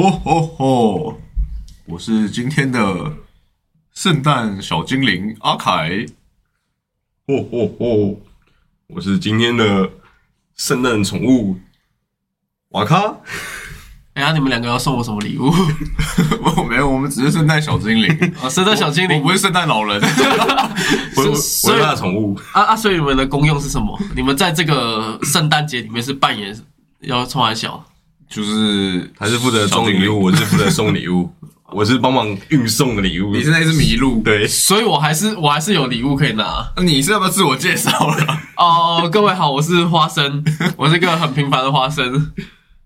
吼吼吼！我是今天的圣诞小精灵阿凯。哦哦哦！我是今天的圣诞宠物瓦卡。哎呀，你们两个要送我什么礼物？我 没有，我们只是圣诞小精灵。啊，圣诞小精灵我不是圣诞老人。我我是他的宠物，啊啊！所以你们的功用是什么？你们在这个圣诞节里面是扮演要冲还小？就是还是负责装礼物，我是负责送礼物，我是帮忙运送的礼物。你现在是迷路。对，所以我还是我还是有礼物可以拿那你是要不要自我介绍了？哦。各位好，我是花生，我是个很平凡的花生。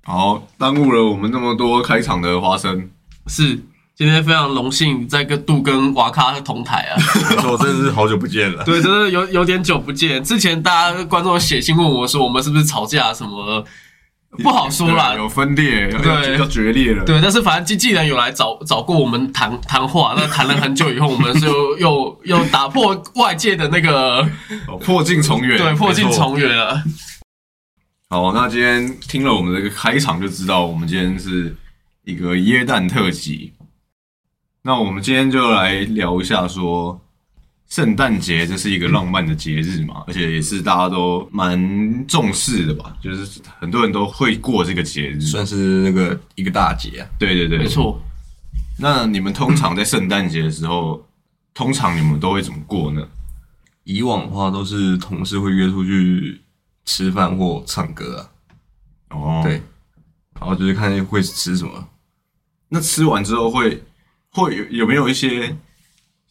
好，耽误了我们那么多开场的花生。是今天非常荣幸在跟杜跟瓦卡同台啊。我，真的是好久不见了。对，真的有有点久不见。之前大家观众写信问我说，我们是不是吵架什么？不好说啦。有分裂，要对要决裂了。对，但是反正经纪人有来找找过我们谈谈话，那 谈了很久以后，我们就又 又打破外界的那个哦，破镜重圆。对破镜重圆了。好，那今天听了我们这个开场就知道，我们今天是一个耶诞特辑。那我们今天就来聊一下说，圣诞节这是一个浪漫的节日嘛，而且也是大家都蛮重视的吧，就是很多人都会过这个节日。算是那个一个大节啊。对对对，没。错，那你们通常在圣诞节的时候，通常你们都会怎么过呢？以往的话都是同事会约出去吃饭或唱歌啊，哦，对，然后就是看会吃什么。那吃完之后会会有有没有一些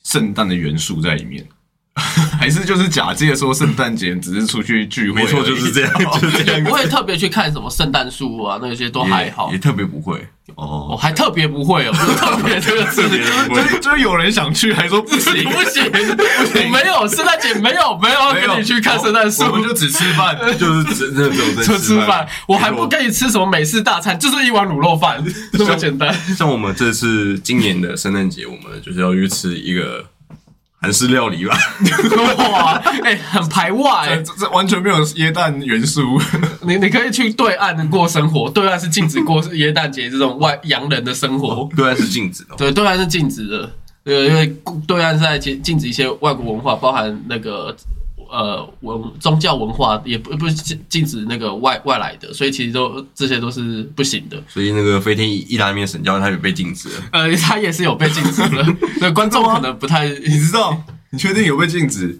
圣诞的元素在里面？还是就是假借说圣诞节只是出去聚会？没错，就是这样，就是这样。不会特别去看什么圣诞树啊，那些都还好也，也。特别不会。哦我，还特别不会哦，特别这个字，就是就是有人想去，还说不行不行，我没有圣诞节没有没有要跟你去看圣诞树我，们就只吃饭。就是真的只有在就吃饭，我还不跟你吃什么美式大餐，就是一碗卤肉饭，这么简单。像我们这次今年的圣诞节，我们就是要去吃一个韩式料理吧。哇，哎、很排外、这这这完全没有椰蛋元素。你你可以去对岸过生活，对岸是禁止过耶诞节这种外洋人的生活，对岸是禁止的，对，对岸是禁止的，对，因为对岸是在禁禁止一些外国文化，包含那个呃文宗教文化，也不不是禁禁止那个外外来的，所以其实都这些都是不行的。所以那个飞天意大利面神教它也被禁止了。呃，它也是有被禁止的，那观众可能不太你知道？你确定有被禁止？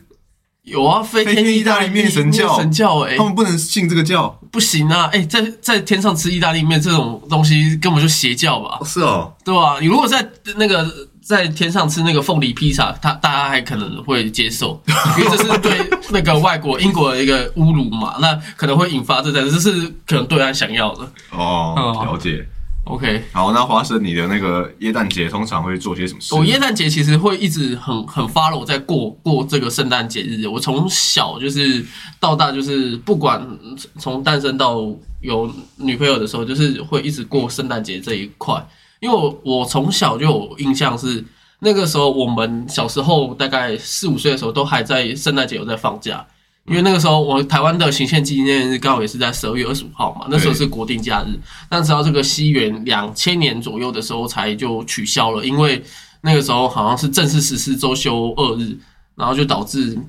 有啊，飞天意大利面神教神教哎、他们不能信这个教？不行啊！哎、在在天上吃意大利面这种东西根本就邪教吧，是哦，对吧、你如果在那个在天上吃那个凤梨披萨，他大家还可能会接受，因为这是对那个外国英国的一个侮辱嘛，那可能会引发这在，这是可能对岸想要的。哦，哦了解。OK，好，那花生，你的那个耶诞节通常会做些什么事？我耶诞节其实会一直很很 follow 在过过这个圣诞节日。我从小就是到大，就是不管从诞生到有女朋友的时候，就是会一直过圣诞节这一块。因为我我从小就有印象是那个时候，我们小时候大概四五岁的时候，都还在圣诞节有在放假。因为那个时候，我台湾的行宪纪念日刚好也是在十二月二十五号嘛，那时候是国定假日。但直到这个西元两千年左右的时候才就取消了，因为那个时候好像是正式实施周休二日，然后就导致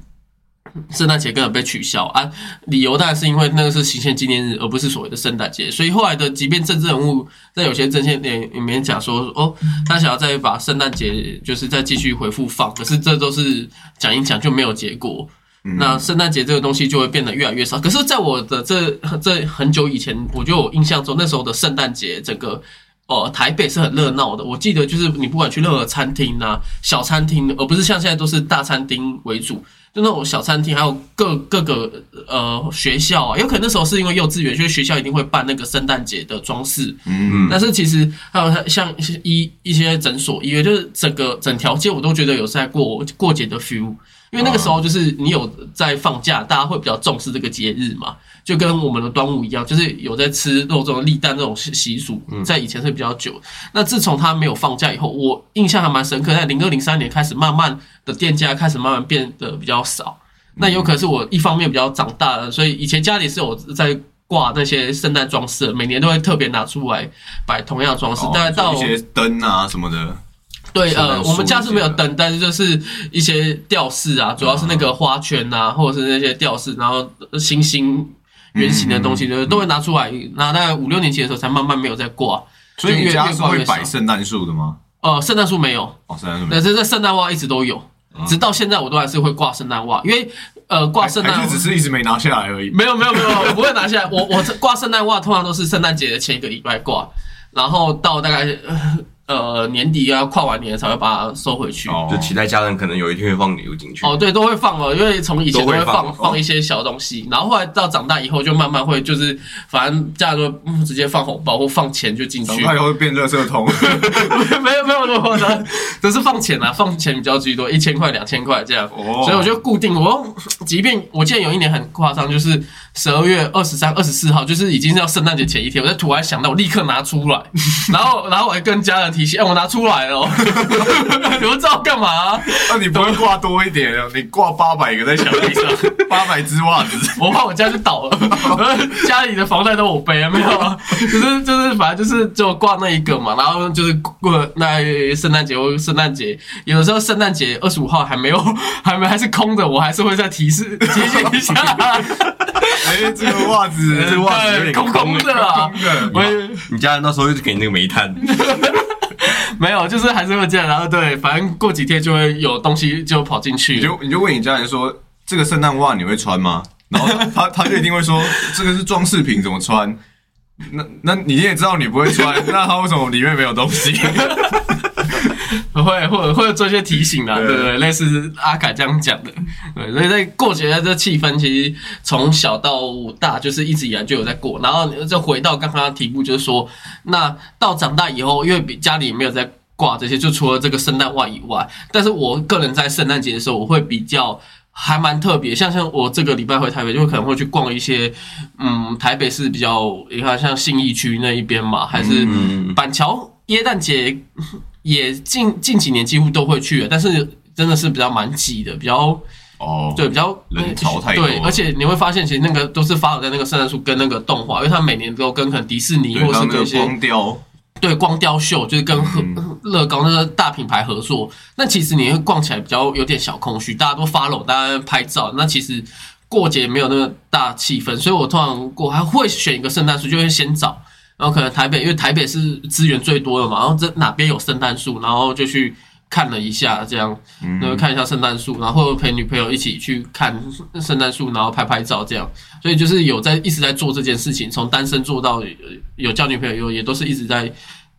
圣诞节根本被取消啊。理由当然是因为那个是行宪纪念日，而不是所谓的圣诞节。所以后来的，即便政治人物在有些政见里里面讲说，哦，他想要再把圣诞节就是再继续回复放，可是这都是讲一讲就没有结果。那圣诞节这个东西就会变得越来越少。可是，在我的这这很久以前，我就有印象中，那时候的圣诞节整个。呃，台北是很热闹的。我记得就是你不管去任何餐厅啊、小餐厅，而不是像现在都是大餐厅为主，就那种小餐厅，还有各各个呃学校啊，有可能那时候是因为幼稚园，所以学校一定会办那个圣诞节的装饰。嗯，但是其实还有像一些医一些诊所、医院，就是整个整条街，我都觉得有在过过节的 feel。因为那个时候就是你有在放假，大家会比较重视这个节日嘛，就跟我们的端午一样，就是有在吃肉这种立蛋这种习习俗，在以前是比较久。那自从他没有放假以后，我印象还蛮深刻，在零二零三年开始，慢慢的店家开始慢慢变得比较少。那有可能是我一方面比较长大了，所以以前家里是有在挂那些圣诞装饰，每年都会特别拿出来摆同样的装饰。哦到就一些灯啊什么的，对，呃，我们家是没有灯，但是就是一些吊饰啊，主要是那个花圈啊，或者是那些吊饰，然后星星圆形的东西，就是都会拿出来。那大概五六年级的时候，才慢慢没有再挂。所以你家是会摆圣诞树的吗？呃，圣诞树没有，哦，圣诞树没有但是这圣诞袜一直都有，直到现在我都还是会挂圣诞袜，因为呃挂圣诞还是只是一直没拿下来而已。没有没有没有，我不会拿下来。我我挂圣诞袜通常都是圣诞节的前一个礼拜挂，然后到大概呃年底要跨完年才会把它收回去。哦。就期待家人可能有一天会放礼物进去。哦，对，都会放哦，因为从以前都会放放放一些小东西，然后后来到长大以后就慢慢会就是，反正家人就嗯直接放红包或放钱就进去，长大以后会变垃圾桶，没有没有那么夸张，只是放钱啊，放钱比较居多，一千块两千块这样。哦。所以我就固定我，即便我记得有一年很夸张，就是十二月二十三、二十四号，就是已经是要圣诞节前一天，我在突然想到，我立刻拿出来，然后然后我还跟家人提醒，哎、我拿出来了。哦，你们知道干嘛、那你不会挂多一点啊？你挂八百个在墙壁上，八百只袜子。我怕我家就倒了，家里的房贷都我背，没有啊，就是就是反正就是就挂那一个嘛，然后就是过那圣诞节或圣诞节，有的时候圣诞节二十五号还没有还没还是空的，我还是会再提示提醒一下，哎，这个袜子，这个袜子有点空空的啊，空的。我也你家人到时候就给你那个煤炭，没有，就是还是会这样，然后对，反正过几天就会有东西就跑进去你，就你就问你家人说，这个圣诞袜你会穿吗？然后他 他就一定会说，这个是装饰品，怎么穿？那那你也知道你不会穿，那他为什么里面没有东西？会或者或者做一些提醒啦，对对不对？类似阿凯这样讲的，对，所以在过节的这气氛，其实从小到大就是一直以来就有在过。然后再回到刚刚的题目，就是说，那到长大以后，因为比家里也没有在挂这些，就除了这个圣诞袜以外，但是我个人在圣诞节的时候，我会比较。还蛮特别，像像我这个礼拜回台北，就可能会去逛一些，嗯，台北市比较，你看像信义区那一边嘛，还是嗯板桥耶诞节也近近几年几乎都会去了，但是真的是比较蛮挤的，比较哦，对比较人潮太多对，而且你会发现其实那个都是发在那个圣诞树跟那个动画，因为他每年都跟可能迪士尼，或是跟一些光雕，对光雕秀，就是跟和嗯乐高那个大品牌合作。那其实你会逛起来比较有点小空虚，大家都 follow，大家拍照。那其实过节没有那么大气氛，所以我通常过还会选一个圣诞树，就会先找，然后可能台北，因为台北是资源最多的嘛，然后这哪边有圣诞树，然后就去。看了一下，这样，嗯然后看一下圣诞树，然后陪女朋友一起去看圣诞树，然后拍拍照，这样。所以就是有在一直在做这件事情，从单身做到有有交女朋友，有也都是一直在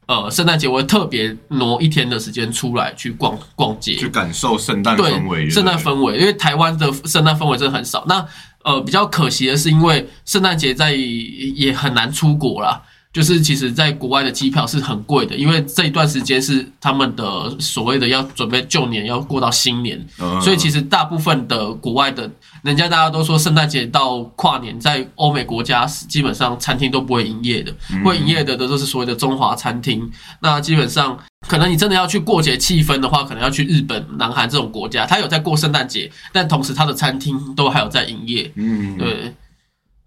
呃圣诞节我会特别挪一天的时间出来去逛逛街，去感受圣诞氛围，圣诞氛围，因为台湾的圣诞氛围真的很少。那呃比较可惜的是，因为圣诞节在也很难出国啦。就是其实，在国外的机票是很贵的，因为这一段时间是他们的所谓的要准备旧年，要过到新年，嗯所以其实大部分的国外的，人家大家都说圣诞节到跨年，在欧美国家基本上餐厅都不会营业的，会营业的都是所谓的中华餐厅。那基本上，可能你真的要去过节气氛的话，可能要去日本、南韩这种国家，他有在过圣诞节，但同时他的餐厅都还有在营业。嗯，对，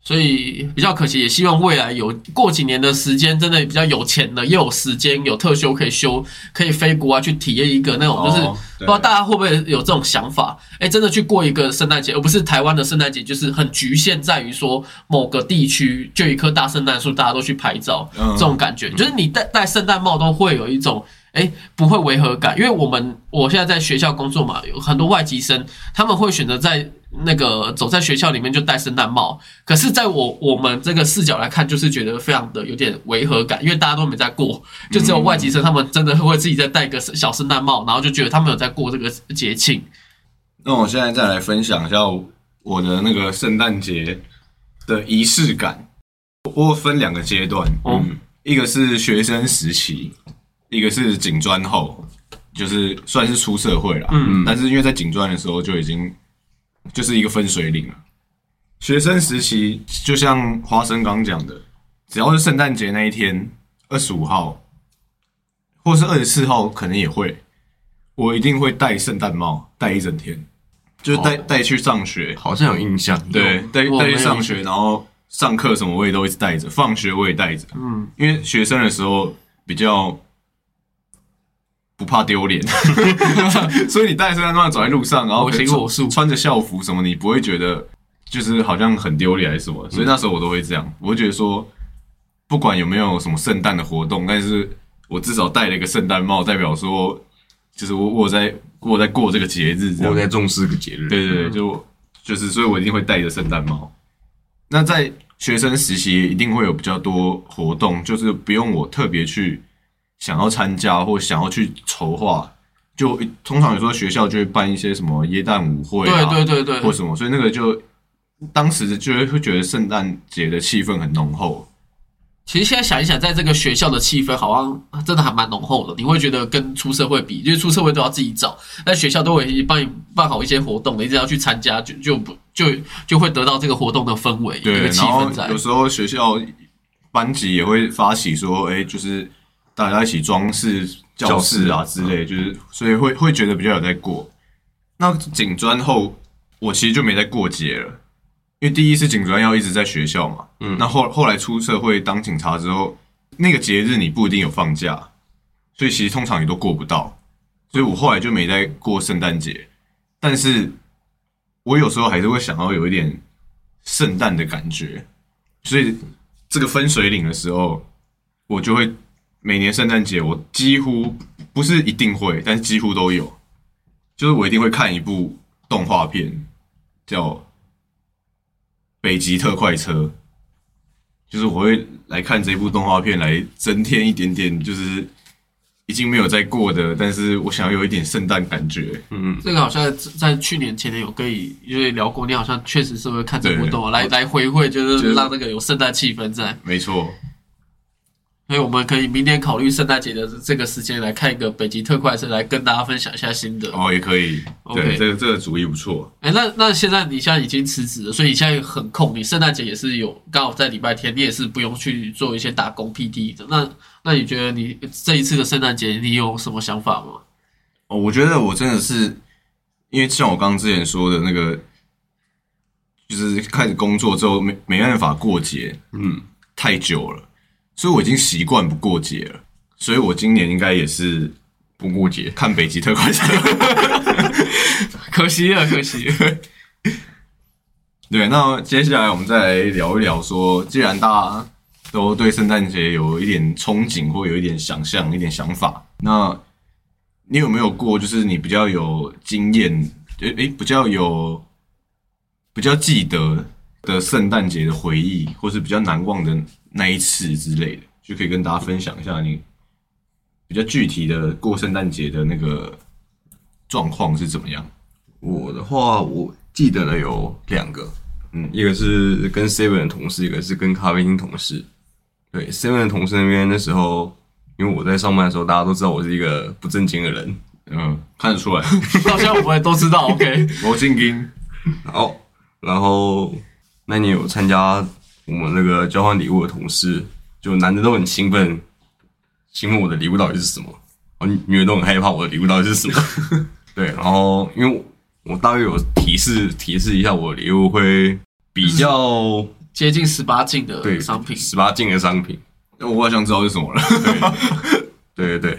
所以比较可惜，也希望未来有过几年的时间，真的比较有钱的，又有时间有特休可以休，可以飞国外去体验一个那种，就是、哦不知道大家会不会有这种想法？哎，真的去过一个圣诞节，而不是台湾的圣诞节，就是很局限在于说某个地区就一棵大圣诞树，大家都去拍照，嗯这种感觉，就是你戴戴圣诞帽都会有一种。哎，不会违和感，因为我们我现在在学校工作嘛，有很多外籍生，他们会选择在那个走在学校里面就戴圣诞帽，可是在我我们这个视角来看，就是觉得非常的有点违和感，因为大家都没在过，就只有外籍生他们真的会自己在戴个小圣诞帽，然后就觉得他们有在过这个节庆。那我现在再来分享一下我的那个圣诞节的仪式感。我分两个阶段，哦嗯，一个是学生时期，一个是警专后，就是算是出社会了。嗯但是因为在警专的时候就已经就是一个分水岭了。学生时期就像花生刚讲的，只要是圣诞节那一天，二十五号或是二十四号，可能也会，我一定会戴圣诞帽，戴一整天，就是戴戴去上学，好像有印象。对，带带去上学，然后上课什么我也都一直带着，放学我也带着，嗯，因为学生的时候比较不怕丢脸，所以你带着圣诞帽走在路上，然后穿着校服什么，你不会觉得就是好像很丢脸还是什么，所以那时候我都会这样，我会觉得说，不管有没有什么圣诞的活动，但是我至少戴了一个圣诞帽，代表说就是我我在我在过这个节日，我在重视这个节日。对对对，就就是，所以我一定会戴着圣诞帽。那在学生实习一定会有比较多活动，就是不用我特别去想要参加或想要去筹划，就通常有时候学校就会办一些什么耶诞舞会啊，对对对对，或什么，所以那个就当时就会会觉得圣诞节的气氛很浓厚。其实现在想一想，在这个学校的气氛好像真的还蛮浓厚的。你会觉得跟出社会比，因为出社会都要自己找，但学校都会帮你办好一些活动，你只要去参加，就就不就就会得到这个活动的氛围，一对，个气然后氛在有。时候学校班级也会发起说，哎、就是大家一起装饰教室啊之类，就是所以会会觉得比较有在过。那警专后，我其实就没在过节了，因为第一是警专要一直在学校嘛，嗯，那后后来出社会当警察之后，那个节日你不一定有放假，所以其实通常也都过不到，所以我后来就没在过圣诞节，但是我有时候还是会想要有一点圣诞的感觉，所以这个分水岭的时候，我就会每年圣诞节我几乎不是一定会，但是几乎都有，就是我一定会看一部动画片，叫《北极特快车》，就是我会来看这部动画片来增添一点点，就是已经没有在过的，但是我想要有一点圣诞感觉。嗯，这个好像在去年前年有跟你因为聊过，你好像确实是会看这部对。动画来来回馈，就就是是让那个有圣诞气氛在。没错，所以我们可以明年考虑圣诞节的这个时间来看一个北极特快车，来跟大家分享一下心得。哦，也可以，对，这个这个主意不错。哎，那那现在你现在已经辞职了，所以你现在很空，你圣诞节也是有刚好在礼拜天，你也是不用去做一些打工 PD 的。那那你觉得你这一次的圣诞节你有什么想法吗？哦，我觉得我真的是，因为像我刚刚之前说的那个，就是开始工作之后没没办法过节，嗯，太久了，所以我已经习惯不过节了。所以我今年应该也是不过节。看北极特快车。可惜了，可惜了。对，那接下来我们再来聊一聊说，既然大家都对圣诞节有一点憧憬，或有一点想象、一点想法，那你有没有过就是你比较有经验，诶诶，比较有比较记得的圣诞节的回忆，或是比较难忘的那一次之类的，就可以跟大家分享一下你比较具体的过圣诞节的那个状况是怎么样？我的话，我记得的有两个，嗯，一个是跟 Seven 的同事，一个是跟咖啡厅同事。对 Seven 的同事那边，那时候因为我在上班的时候，大家都知道我是一个不正经的人。嗯，看得出来，到现在我们都知道，OK。魔镜金。好，然后那你有参加我们那个交换礼物的同事，就男的都很兴奋，兴奋我的礼物到底是什么，然后女的都很害怕我的礼物到底是什么。对，然后因为我大约有提示提示一下，我的礼物会比较接近十八禁的对商品，十八禁的商品。我好像知道是什么了。对对对，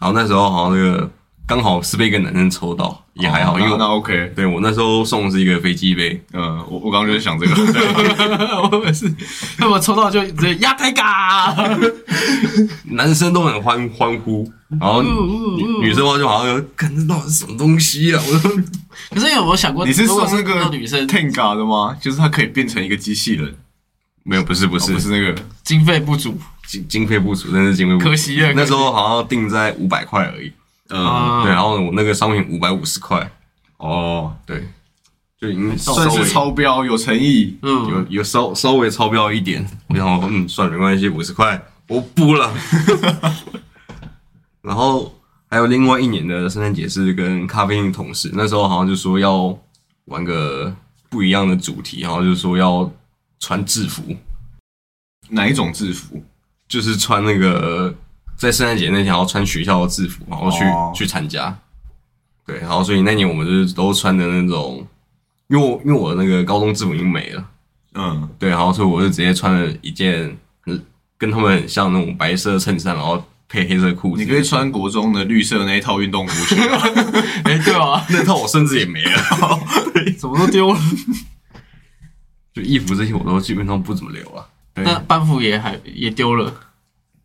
然后那时候好像那个刚好是被一个男生抽到，也还好，因为哦那 OK。对我那时候送的是一个飞机杯，嗯，我我刚刚就在想这个。我也是，那我抽到就直接压开嘎，男生都很欢欢呼，然后女女生的话就好像有，看这到底是什么东西啊？我 说可是有没有想过，你是如果说那个女生 Tenga 的吗？就是它可以变成一个机器人？没有，不是不不是不是那个。经费不足，经经费不足，真的是经费不足。可惜了那时候好像定在五百块而已，嗯，啊。对，然后我那个商品五百五十块，哦，对，就已经算是超标，有诚意。嗯，有有稍稍微超标一点，我想说嗯，算了，没关系，五十块。我补了。然后还有另外一年的圣诞节是跟咖啡厅同事，那时候好像就说要玩个不一样的主题，然后就说要穿制服，哪一种制服？就是穿那个在圣诞节那天要穿学校的制服，然后去、哦去参加。对，然后所以那年我们就是都穿的那种，因为我因为我的那个高中制服已经没了，嗯，对，然后所以我就直接穿了一件嗯跟他们很像那种白色衬衫，然后配黑色裤子。你可以穿国中的绿色那一套运动服 哎，对啊，那套我甚至也没了，什么都丢了。就衣服这些我都基本上不怎么留了。对，那班服也还也丢了。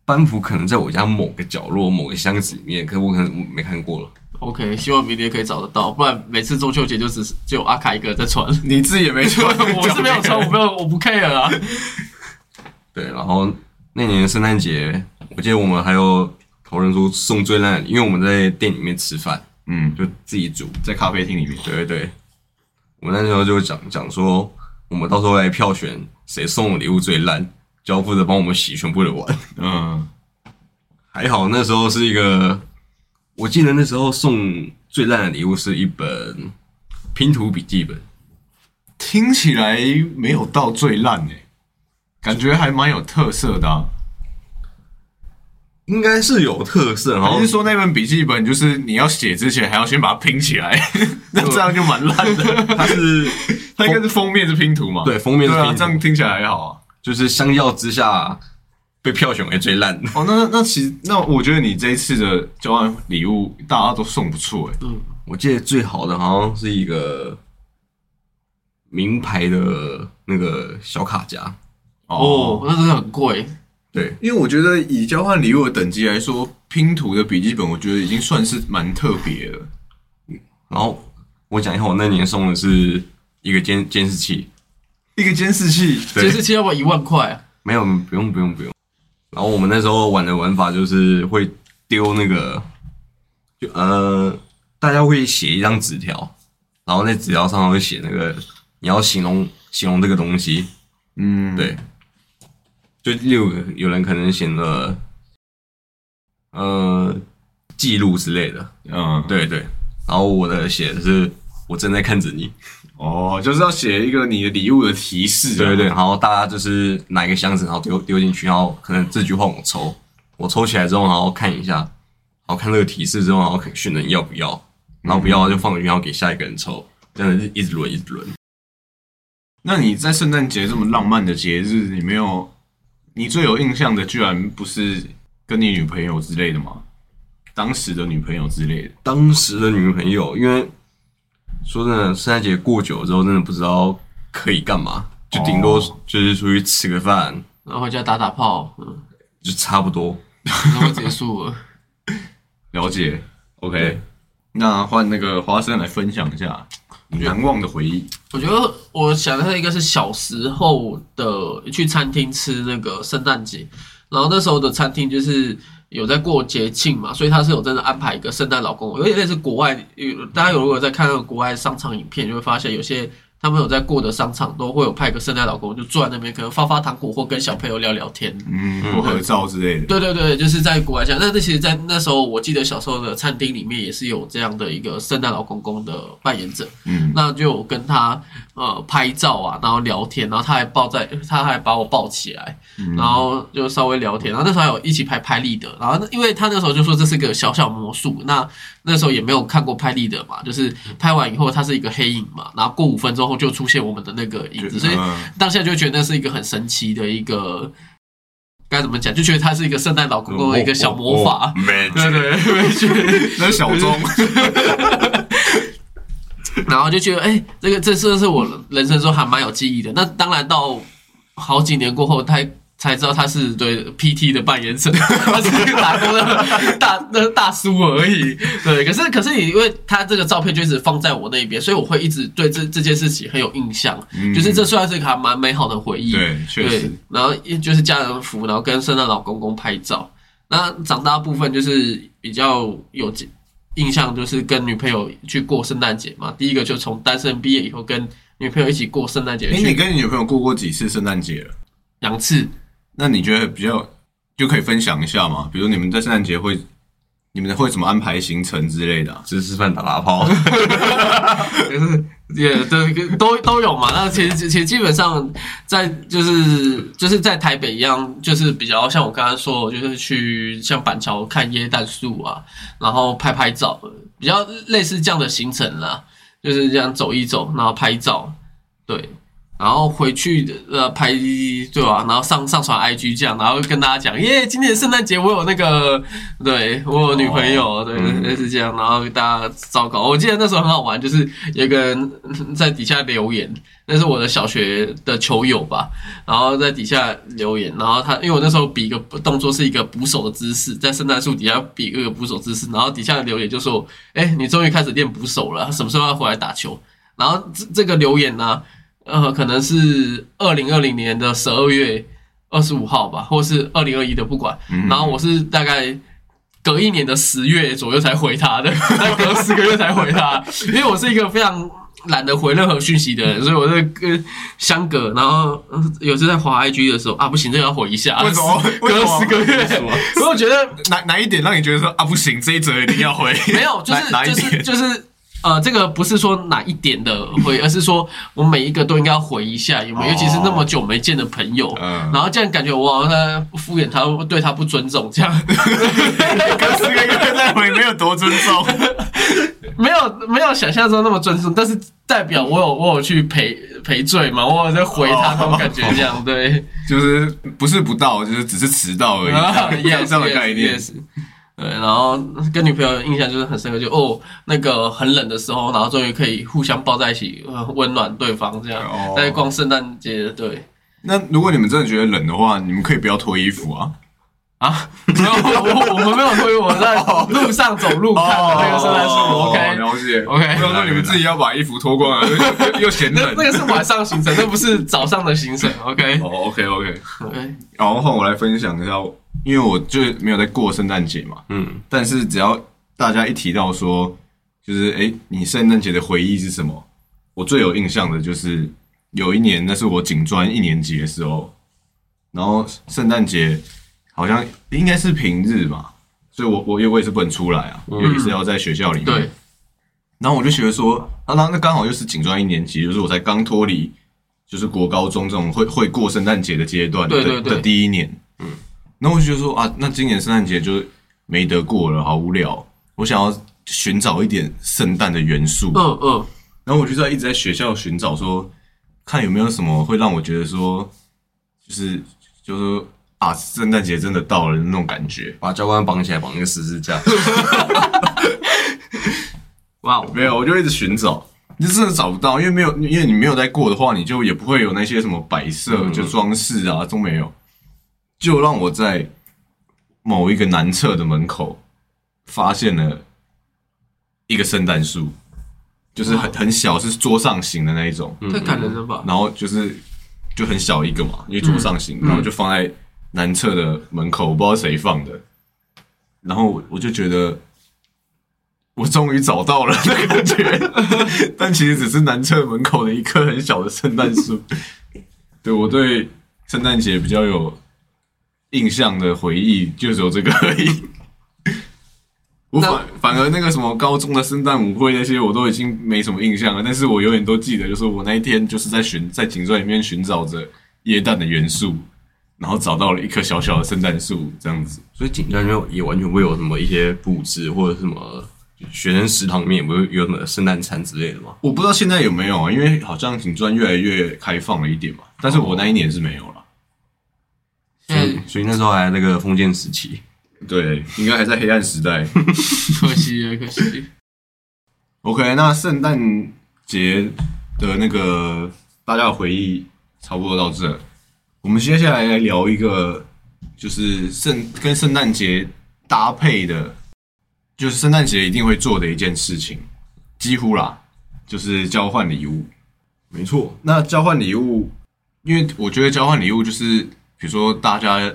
班服可能在我家某个角落、某个箱子里面，可是我可能没看过了。OK，希望明年可以找得到，不然每次中秋节就只是只有阿卡一个人在穿。你自己也没穿，我是没有穿，我没有，我不 care 啊。对，然后那年圣诞节，我记得我们还有讨论说送最烂的，因为我们在店里面吃饭，嗯，就自己煮。在咖啡厅里面，对对对，我们那时候就讲讲说，我们到时候来票选谁送的礼物最烂，就要负责帮我们洗全部的碗。嗯，还好那时候是一个，我记得那时候送最烂的礼物是一本拼图笔记本。听起来没有到最烂诶、感觉还蛮有特色的、啊。应该是有特色，然后还是说那本笔记本就是你要写之前还要先把它拼起来，那这样就蛮烂的。它是 它应该是封面是拼图嘛？对封面是对啊，拼图这样听起来还好啊。就是相较之下被票选为最烂。的。哦，那那那其实那我觉得你这一次的交换礼物大家都送不错诶、我记得最好的好像是一个名牌的那个小卡夹，哦，那真的很贵。对，因为我觉得以交换礼物的等级来说，拼图的笔记本我觉得已经算是蛮特别了。然后我讲一下，我那年送的是一个监监视器，一个监视器，监视器要不要一万块啊？没有不用不用不用。然后我们那时候玩的玩法就是会丢那个，就呃，大家会写一张纸条，然后那纸条上会写那个你要形容形容这个东西，嗯，对，就例如有人可能写了呃记录之类的，嗯，对对，然后我的写的是我正在看着你，哦，就是要写一个你的礼物的提示、啊，对对对，然后大家就是拿一个箱子，然后丢丢进去，然后可能这句话我抽，我抽起来之后，然后看一下，然后看这个提示之后，然后选人要不要，然后不要就放回去，然后给下一个人抽，这样子一直轮一直轮。那你在圣诞节这么浪漫的节日，你没有你最有印象的，居然不是跟你女朋友之类的吗？当时的女朋友之类的，当时的女朋友，因为说真的，圣诞节过久之后，真的不知道可以干嘛，就顶多哦就是出去吃个饭，然后回家打打炮，嗯，就差不多。然后结束了。了解。OK，那换那个花生来分享一下难忘的回忆。我觉得我想到一个是小时候的去餐厅吃那个圣诞节，然后那时候的餐厅就是有在过节庆嘛，所以他是有真的安排一个圣诞老公。公，有点类似国外，大家有如果在看那个国外商场影片，就会发现有些他们有在过的商场都会有派个圣诞老公，就坐在那边可能发发糖果或跟小朋友聊聊天。嗯，或合照之类的。对对对，就是在国外这样。那那其实，在那时候，我记得小时候的餐厅里面也是有这样的一个圣诞老公公的扮演者。嗯，那就跟他呃拍照啊，然后聊天，然后他还抱在，他还把我抱起来，然后就稍微聊天，然后那时候还有一起拍拍立得，然后因为他那时候就说这是个小小魔术，那那时候也没有看过拍立得嘛，就是拍完以后它是一个黑影嘛，然后过五分钟后就出现我们的那个影子，所以嗯当下就觉得那是一个很神奇的一个。该怎么讲？就觉得他是一个圣诞老公公的一个小魔法，对对对，那是小钟，然后就觉得，哎、这个这次是我人生中还蛮有记忆的。那当然到好几年过后，他才知道他是对 PT 的扮演者，他是一个打工的大那大叔而已。对，可是可是你因为他这个照片就一直放在我那边，所以我会一直对这这件事情很有印象。就是这算是一个还蛮美好的回忆。对，确实，，然后也就是家人服，然后跟圣诞老公公拍照。那长大部分就是比较有印象，就是跟女朋友去过圣诞节嘛。第一个就从单身毕业以后，跟女朋友一起过圣诞节，哎，你跟你女朋友过过几次圣诞节了？两次。那你觉得比较就可以分享一下吗？比如你们在圣诞节会，你们会怎么安排行程之类的啊？吃吃饭打打炮，就是也都，都都有嘛。那其实其实基本上在就是就是在台北一样，就是比较像我刚刚说的，就是去像板桥看椰蛋树啊，然后拍拍照，比较类似这样的行程啦。就是这样走一走，然后拍照，对。然后回去呃拍对吧、然后上上传 IG 这样，然后跟大家讲，耶，今年圣诞节我有那个，对我有女朋友，对，嗯类似这样，然后大家糟糕。我记得那时候很好玩，就是有一个人在底下留言，那是我的小学的球友吧，然后在底下留言，然后他因为我那时候比一个动作是一个捕手的姿势，在圣诞树底下比一个捕手姿势，然后底下的留言就说，哎，你终于开始练捕手了，什么时候要回来打球？然后这这个留言呢、呃，可能是二零二零年的十二月二十五号吧，或是二零二一的，不管。然后我是大概隔一年的十月左右才回他的，再隔十个月才回他，因为我是一个非常懒得回任何讯息的人，所以我在跟相隔，然后呃有次在滑 IG 的时候啊，不行，这个要回一下，为什么 隔为什么十个月，什么所以我觉得 哪哪一点让你觉得说啊不行，这一则一定要回？没有，就是就是？就是呃，这个不是说哪一点的回，而是说我每一个都应该要回一下，有没有？哦尤其是那么久没见的朋友，嗯然后这样感觉我好像在敷衍他，对他不尊重，这样 隔十个月再回，没有多尊重。没有没有想象中那么尊重，但是代表我有我有去赔赔罪嘛，我有在回他那种感觉，这样对。就是不是不到，就是只是迟到而已，啊这样的概念 yes, yes。对，然后跟女朋友印象就是很深刻，就哦，那个很冷的时候，然后终于可以互相抱在一起，呃温暖对方这样哦。在逛圣诞节，对那如果你们真的觉得冷的话，你们可以不要脱衣服啊。啊，没有我我们没有推，我在路上走路看的那个圣诞树哦，OK 了解。OK 不要说你们自己要把衣服脱光了，又 又又嫌冷。那那个是晚上行程，那不是早上的行程，OK 哦，OK OK。OK，然后换我来分享一下，因为我就没有在过圣诞节嘛，嗯，但是只要大家一提到说，就是哎，你圣诞节的回忆是什么？我最有印象的就是有一年，那是我警专一年级的时候，然后圣诞节好像应该是平日嘛，所以我我因为我也是不能出来啊，因为是要在学校里面。对，然后我就觉得说，啊，那那刚好又是警专一年级，就是我才刚脱离就是国高中这种会会过圣诞节的阶段的的第一年，嗯，然后我就觉得说啊，那今年圣诞节就没得过了，好无聊，我想要寻找一点圣诞的元素，嗯嗯，然后我就在一直在学校寻找说，看有没有什么会让我觉得说，就是就是说啊，圣诞节真的到了那种感觉。把教官绑起来，绑一个十字架。哇，没有，我就一直寻找，你就真的找不到，因为没有，因为你没有在过的话，你就也不会有那些什么摆设、嗯就装饰啊都没有，就让我在某一个南侧的门口发现了一个圣诞树，就是很很小，是桌上型的那一种，太感人了吧？然后就是就很小一个嘛，因为桌上型，然后就放在南侧的门口，我不知道谁放的，然后我我就觉得我终于找到了那个感觉，但其实只是南侧门口的一棵很小的圣诞树。对我对圣诞节比较有印象的回忆，就只有这个而已。我反反而那个什么高中的圣诞舞会那些，我都已经没什么印象了。但是我永远都记得，就是我那一天就是在寻在景钻里面寻找着椰蛋的元素，然后找到了一棵小小的圣诞树，这样子。所以警专里面也完全不会有什么一些布置或者什么学生食堂里面也不会有什么圣诞餐之类的吗？我不知道现在有没有啊，因为好像景钻越来越开放了一点嘛。但是我那一年是没有了。所以所以那时候还那个封建时期，对，应该还在黑暗时代。可惜啊，可惜。OK，那圣诞节的那个大家的回忆差不多到这，我们接下来来聊一个就是圣跟圣诞节搭配的，就是圣诞节一定会做的一件事情，几乎啦，就是交换礼物。没错，那交换礼物，因为我觉得交换礼物就是，比如说大家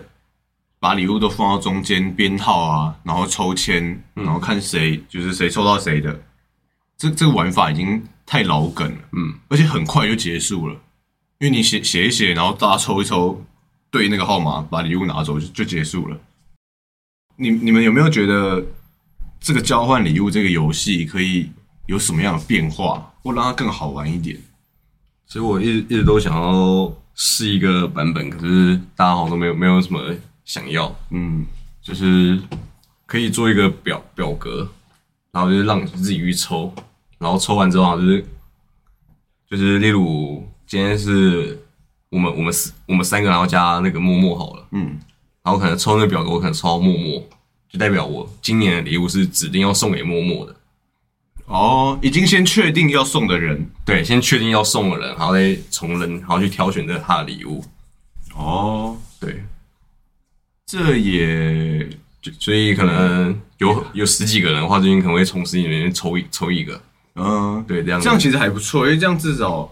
把礼物都放到中间编号啊，然后抽签，然后看谁就是谁抽到谁的，这这个玩法已经太老梗了，嗯，而且很快就结束了，因为你写写一写，然后大家抽一抽，对那个号码把礼物拿走就就结束了。你你们有没有觉得这个交换礼物这个游戏可以有什么样的变化，或让它更好玩一点？所以我一直一直都想要试一个版本，可是大家好像都没有没有什么想要，嗯，就是可以做一个表表格，然后就是让你自己去抽，然后抽完之后就是就是例如今天是我们我们四我们三个，然后加那个默默好了，嗯，然后可能抽那个表格，我可能抽到默默，就代表我今年的礼物是指定要送给默默的。哦，已经先确定要送的人，对，先确定要送的人，然后再从人，然后去挑选这他的礼物。哦，对，这也就所以可能有有十几个人的话，最近可能会从十几个里面抽一抽一个。嗯，对，这样这样其实还不错，因为这样至少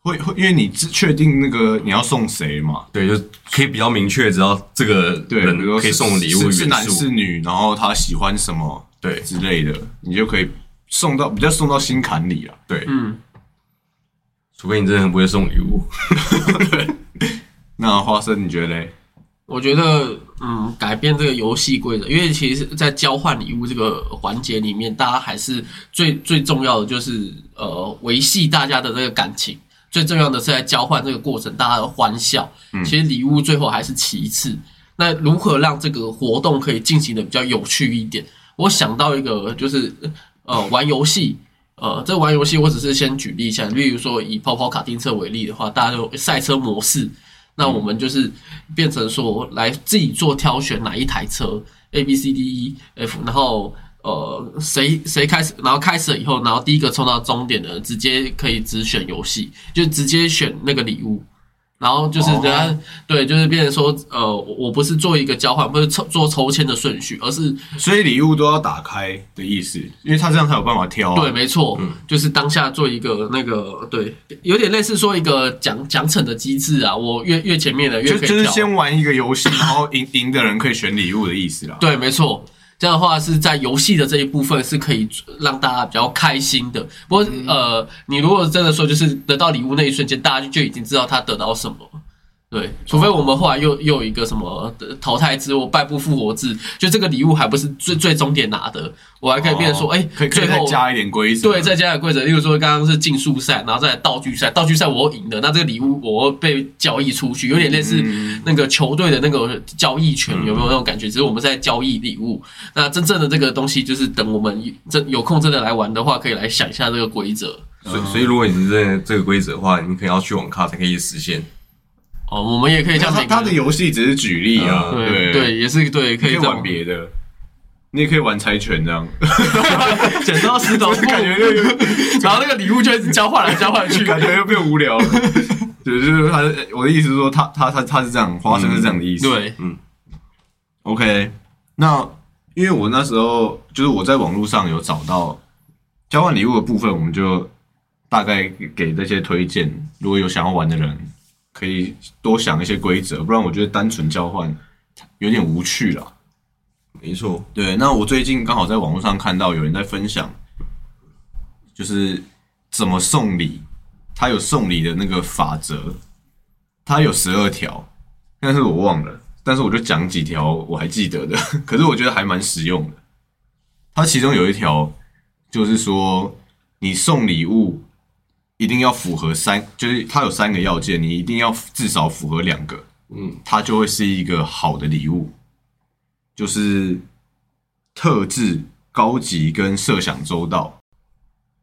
会会，因为你只确定那个你要送谁嘛，对，就可以比较明确知道这个对，人可以送礼物是是男。是女，然后他喜欢什么对之类的，你就可以送到比较送到心坎里了。对，嗯，除非你真的很不会送礼物。那花生你觉得嘞？我觉得，嗯，改变这个游戏规则，因为其实，在交换礼物这个环节里面，大家还是最最重要的就是呃维系大家的这个感情。最重要的是在交换这个过程，大家的欢笑。其实礼物最后还是其次。那如何让这个活动可以进行的比较有趣一点？我想到一个，就是呃玩游戏。呃，这玩游戏我只是先举例一下，例如说以跑跑卡丁车为例的话，大家就赛车模式，那我们就是变成说来自己做挑选哪一台车 A B C D E F，然后呃谁谁开始，然后开始了以后，然后第一个冲到终点的直接可以只选游戏，就直接选那个礼物。然后就是人家、对，就是变成说，呃，我不是做一个交换，不是抽做抽签的顺序，而是所以礼物都要打开的意思，因为他这样才有办法挑、啊。对，没错，就是当下做一个那个对，有点类似说一个奖奖惩的机制啊，我越越前面的越就就是先玩一个游戏，然后赢赢的人可以选礼物的意思啦。对，没错。这样的话是在游戏的这一部分是可以让大家比较开心的。不过、呃，你如果真的说就是得到礼物那一瞬间，大家就就已经知道他得到什么。对，除非我们后来又又有一个什么呃淘汰制或败部复活制，就这个礼物还不是最最终点拿的，我还可以变成说，哎、哦可以可以最后再加一点规则。对，再加点规则，例如说刚刚是竞速赛，然后再来道具赛，道具赛我赢的，那这个礼物我被交易出去，有点类似那个球队的那个交易权，有没有那种感觉？只是我们在交易礼物。那真正的这个东西，就是等我们真有空真的来玩的话，可以来想一下这个规则。所以，所以如果你是这这个规则的话，你可能要去网咖才可以实现。哦，我们也可以叫他他的游戏只是举例啊，对对。对，也是对，可可以玩别的，你也可以玩猜拳这样，剪刀石头。布，感觉又 然后那个礼物就一直交换来交换去，感觉又变无聊了。对，就是他，我的意思是说，他他他他是这样，花生是这样的意思。对，嗯。OK，那因为我那时候就是我在网络上有找到交换礼物的部分，我们就大概给这些推荐，如果有想要玩的人，可以多想一些规则，不然我觉得单纯交换有点无趣了。没错，对，那我最近刚好在网络上看到有人在分享，就是怎么送礼，他有送礼的那个法则，他有十二条，但是我忘了，但是我就讲几条我还记得的，可是我觉得还蛮实用的。它其中有一条就是说，你送礼物一定要符合三，就是它有三个要件，你一定要至少符合两个，嗯，它就会是一个好的礼物，就是特制、高级跟设想周到。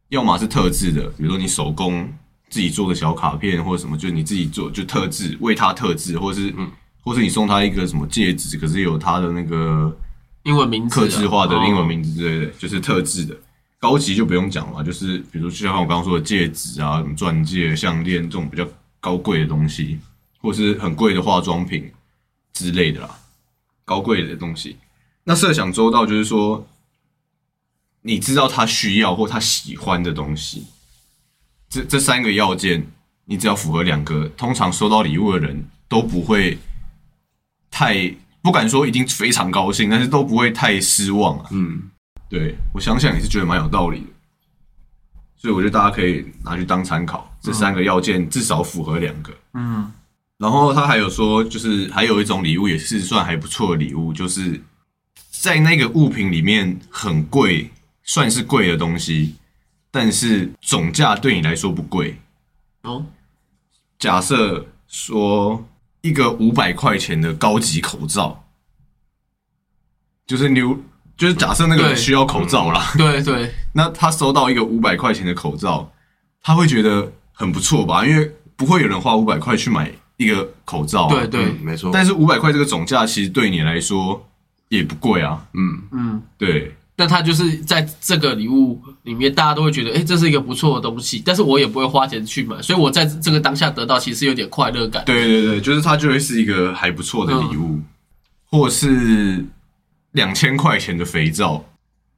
要么是特制的，比如说你手工自己做的小卡片或者什么，就是你自己做就特制，为他特制，或是嗯。或是你送他一个什么戒指，可是有他的那个英文名字啊。克制化的英文名字，字之类的，就是特制的。高级就不用讲了，就是比如就像我刚刚说的戒指啊、什么钻戒、项链这种比较高贵的东西，或是很贵的化妆品之类的啦，高贵的东西。那设想周到就是说，你知道他需要或他喜欢的东西，这这三个要件，你只要符合两个，通常收到礼物的人都不会太不敢说一定非常高兴，但是都不会太失望啊。嗯，对我想想也是觉得蛮有道理的，所以我觉得大家可以拿去当参考。这三个要件至少符合两个，嗯，然后他还有说，就是还有一种礼物也是算还不错的礼物，就是在那个物品里面很贵，算是贵的东西，但是总价对你来说不贵。哦，假设说一个五百块钱的高级口罩，就是你就是假设那个人需要口罩啦，对对，那他收到一个五百块钱的口罩，他会觉得很不错吧？因为不会有人花五百块去买一个口罩、啊，对对。嗯，没错。但是五百块这个总价其实对你来说也不贵啊，嗯，嗯，对。但他就是在这个礼物里面，大家都会觉得，哎、这是一个不错的东西，但是我也不会花钱去买，所以我在这个当下得到其实有点快乐感。对对对，就是它就会是一个还不错的礼物，或是两千块钱的肥皂，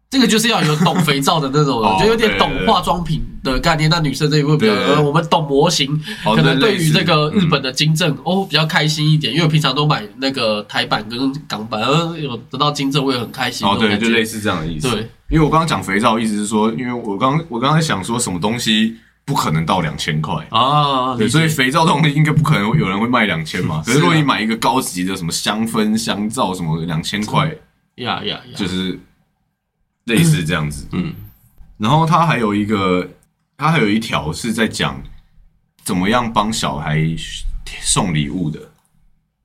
这个就是要有懂肥皂的那种人，哦就有点懂化妆品的概念。那女生这一会比较，呃，我们懂模型，哦可能对于这个日本嗯的金正、哦比较开心一点，因为我平常都买那个台版跟港版，呃，有得到金正我也很开心。哦对，就类似这样的意思。对，因为我刚刚讲肥皂，意思是说，因为我刚我刚才想说什么东西不可能到两千块。啊，对，所以肥皂这种东西应该不可能有人会卖两千嘛。可是如果你买一个高级的什么香氛、香皂什么的，两千块呀呀呀，就是类似这样子。嗯，然后他还有一个，他还有一条是在讲怎么样帮小孩送礼物的。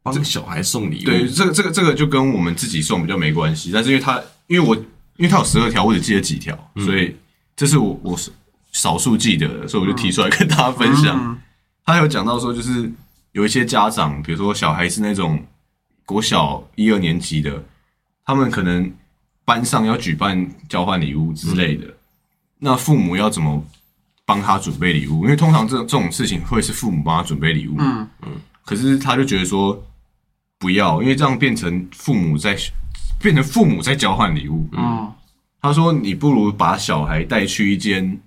帮小孩送礼物，对，这个这个这个就跟我们自己送比较没关系，但是因为他因为我因为他有十二条，我只记得几条，所以这是我我是少数记得的，所以我就提出来跟大家分享。嗯他有讲到说，就是有一些家长，比如说小孩是那种国小一二年级的，他们可能班上要举办交换礼物之类的，那父母要怎么帮他准备礼物？因为通常这这种事情会是父母帮他准备礼物，嗯嗯可是他就觉得说不要，因为这样变成父母在变成父母在交换礼物。嗯他说你不如把小孩带去一间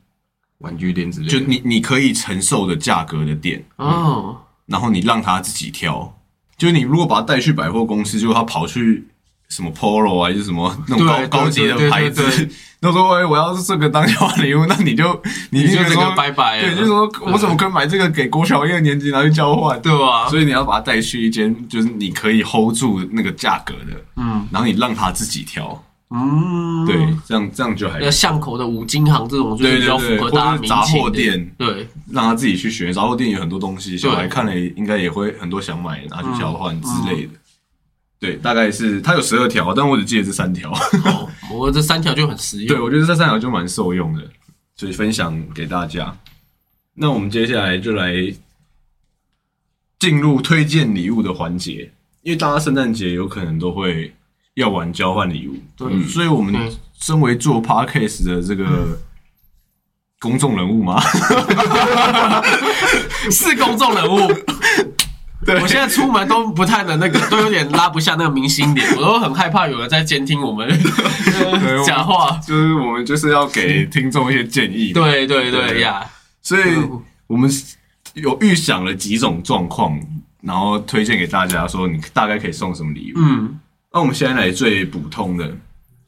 玩具店之类的，就你你可以承受的价格的店，哦，然后你让他自己挑。就是你如果把他带去百货公司，结果他跑去什么 Polo 啊，还是什么那种高高级的牌子。对。对，那说哎，我要是这个当交换礼物，那你就你 你就这个拜拜对，就说我怎么可以买这个给郭小一二年级拿去交换？对吧？所以你要把它带去一间就是你可以 hold 住那个价格的，嗯。然后你让他自己挑，嗯，对，这样这样就还那巷口的五金行这种就是比较符合大家民对对对或者是杂货店，对，让他自己去选。杂货店有很多东西，小孩看了应该也会很多想买，拿去交换之类的。对，大概是它有十二条，但我只记得这三条。哦，我这三条就很实用对，用。我觉得这三条就蛮受用的，所以分享给大家。那我们接下来就来进入推荐礼物的环节，因为大家圣诞节有可能都会要玩交换礼物，对所以我们身为做 podcast 的这个公众人物嘛，是公众人物，对。我现在出门都不太能那个，都有点拉不下那个明星脸，我都很害怕有人在监听我们讲话。就是我们就是要给听众一些建议，，对对对对。呀，所以我们有预想了几种状况，然后推荐给大家说你大概可以送什么礼物。嗯，那我们现在来最普通的